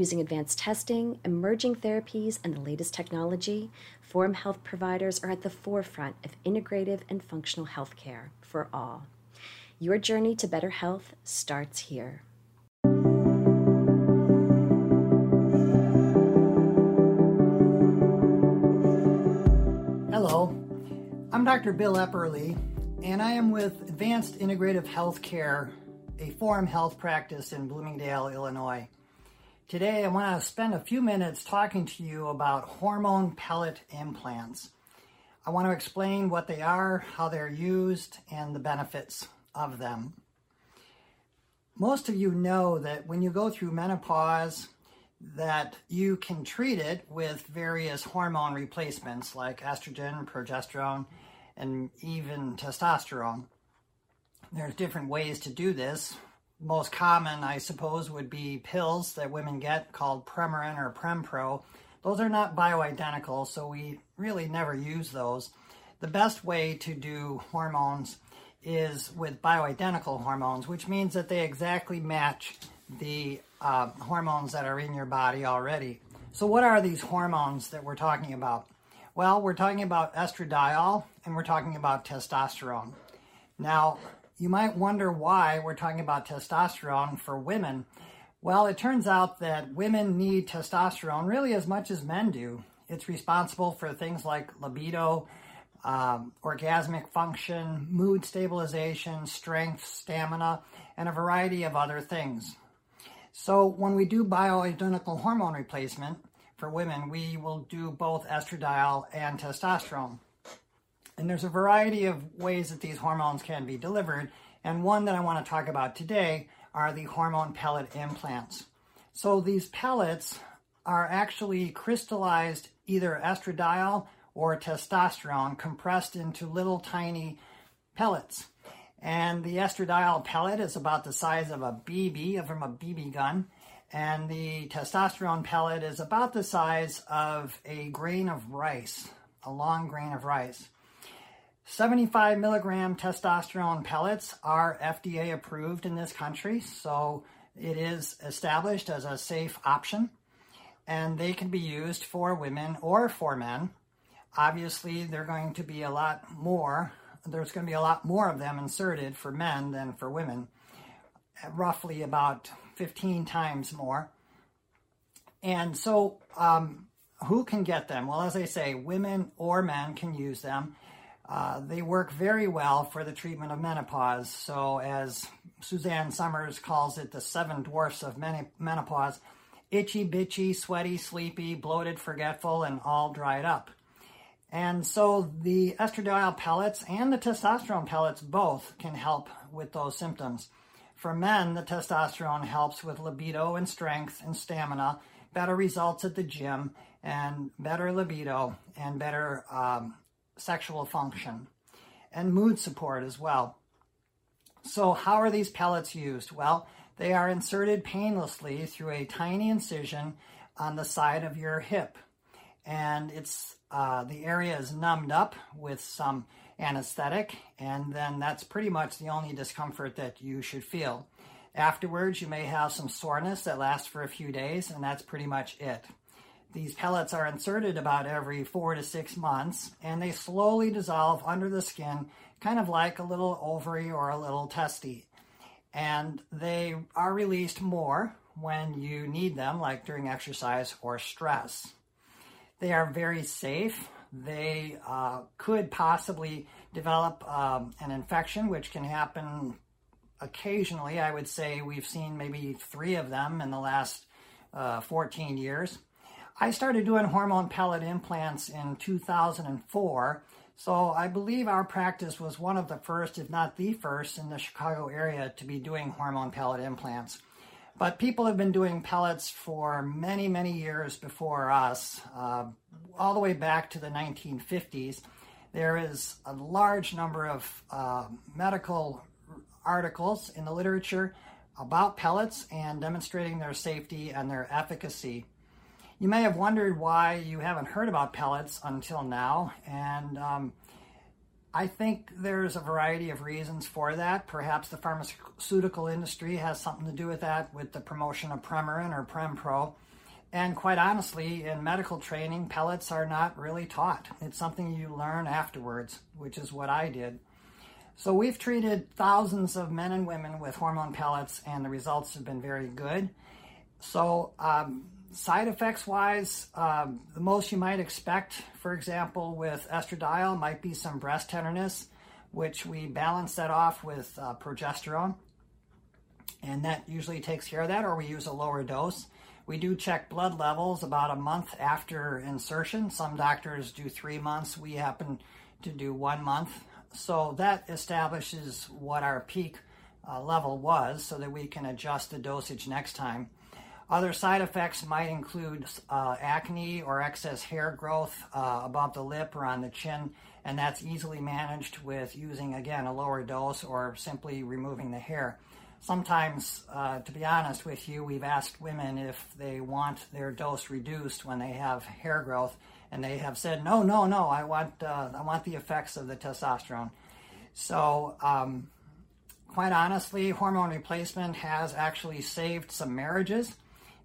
Using advanced testing, emerging therapies, and the latest technology, Forum Health providers are at the forefront of integrative and functional healthcare for all. Your journey to better health starts here. Hello, I'm Dr. Bill Epperly, and I am with Advanced Integrative Healthcare, a Forum Health practice in Bloomingdale, Illinois. Today, I want to spend a few minutes talking to you about hormone pellet implants. I want to explain what they are, how they're used, and the benefits of them. Most of you know that when you go through menopause, that you can treat it with various hormone replacements like estrogen, progesterone, and even testosterone. There's different ways to do this most common, I suppose, would be pills that women get called Premarin or Prempro. Those are not bioidentical, so we really never use those. The best way to do hormones is with bioidentical hormones, which means that they exactly match the uh, hormones that are in your body already. So, what are these hormones that we're talking about? Well, we're talking about estradiol and we're talking about testosterone. Now, you might wonder why we're talking about testosterone for women. Well, it turns out that women need testosterone really as much as men do. It's responsible for things like libido, um, orgasmic function, mood stabilization, strength, stamina, and a variety of other things. So, when we do bioidentical hormone replacement for women, we will do both estradiol and testosterone. And there's a variety of ways that these hormones can be delivered. And one that I want to talk about today are the hormone pellet implants. So these pellets are actually crystallized either estradiol or testosterone compressed into little tiny pellets. And the estradiol pellet is about the size of a BB, from a BB gun. And the testosterone pellet is about the size of a grain of rice, a long grain of rice. 75 milligram testosterone pellets are FDA approved in this country, so it is established as a safe option and they can be used for women or for men. Obviously, they're going to be a lot more, there's going to be a lot more of them inserted for men than for women, roughly about 15 times more. And so, um, who can get them? Well, as I say, women or men can use them. Uh, they work very well for the treatment of menopause. So, as Suzanne Somers calls it, the seven dwarfs of menopause itchy, bitchy, sweaty, sleepy, bloated, forgetful, and all dried up. And so the estradiol pellets and the testosterone pellets both can help with those symptoms. For men, the testosterone helps with libido and strength and stamina, better results at the gym, and better libido and better um, sexual function and mood support as well. So, how are these pellets used? Well, they are inserted painlessly through a tiny incision on the side of your hip, and it's uh, the area is numbed up with some anesthetic, and then that's pretty much the only discomfort that you should feel. Afterwards, you may have some soreness that lasts for a few days, and that's pretty much it. These pellets are inserted about every four to six months and they slowly dissolve under the skin, kind of like a little ovary or a little testy. And they are released more when you need them, like during exercise or stress. They are very safe. They uh, could possibly develop um, an infection, which can happen occasionally. I would say we've seen maybe three of them in the last uh, 14 years. I started doing hormone pellet implants in 2004. So I believe our practice was one of the first, if not the first, in the Chicago area to be doing hormone pellet implants. But people have been doing pellets for many, many years before us, uh, all the way back to the 1950s. There is a large number of uh, medical articles in the literature about pellets and demonstrating their safety and their efficacy. You may have wondered why you haven't heard about pellets until now, and um, I think there's a variety of reasons for that. Perhaps the pharmaceutical industry has something to do with that, with the promotion of Premarin or Prempro. And quite honestly, in medical training, pellets are not really taught. It's something you learn afterwards, which is what I did. So we've treated thousands of men and women with hormone pellets, and the results have been very good. So um, side effects wise, um, the most you might expect, for example, with estradiol might be some breast tenderness, which we balance that off with uh, progesterone. And that usually takes care of that, or we use a lower dose. We do check blood levels about a month after insertion. Some doctors do three months. We happen to do one month. So that establishes what our peak uh, level was so that we can adjust the dosage next time. Other side effects might include uh, acne or excess hair growth uh, above the lip or on the chin, and that's easily managed with using, again, a lower dose or simply removing the hair. Sometimes, uh, to be honest with you, we've asked women if they want their dose reduced when they have hair growth, and they have said, "No, no, no. I want, uh, I want the effects of the testosterone." So, um, quite honestly, hormone replacement has actually saved some marriages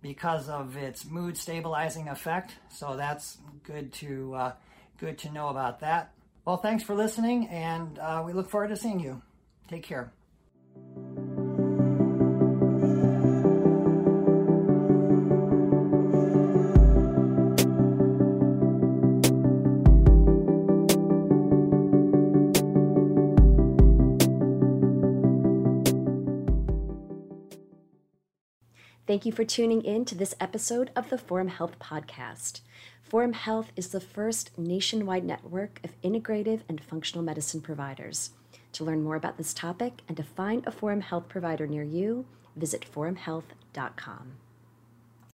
because of its mood stabilizing effect. So that's good to uh, good to know about that. Well, thanks for listening, and uh, we look forward to seeing you. Take care. Thank you for tuning in to this episode of the Forum Health Podcast. Forum Health is the first nationwide network of integrative and functional medicine providers. To learn more about this topic and to find a Forum Health provider near you, visit forumhealth.com.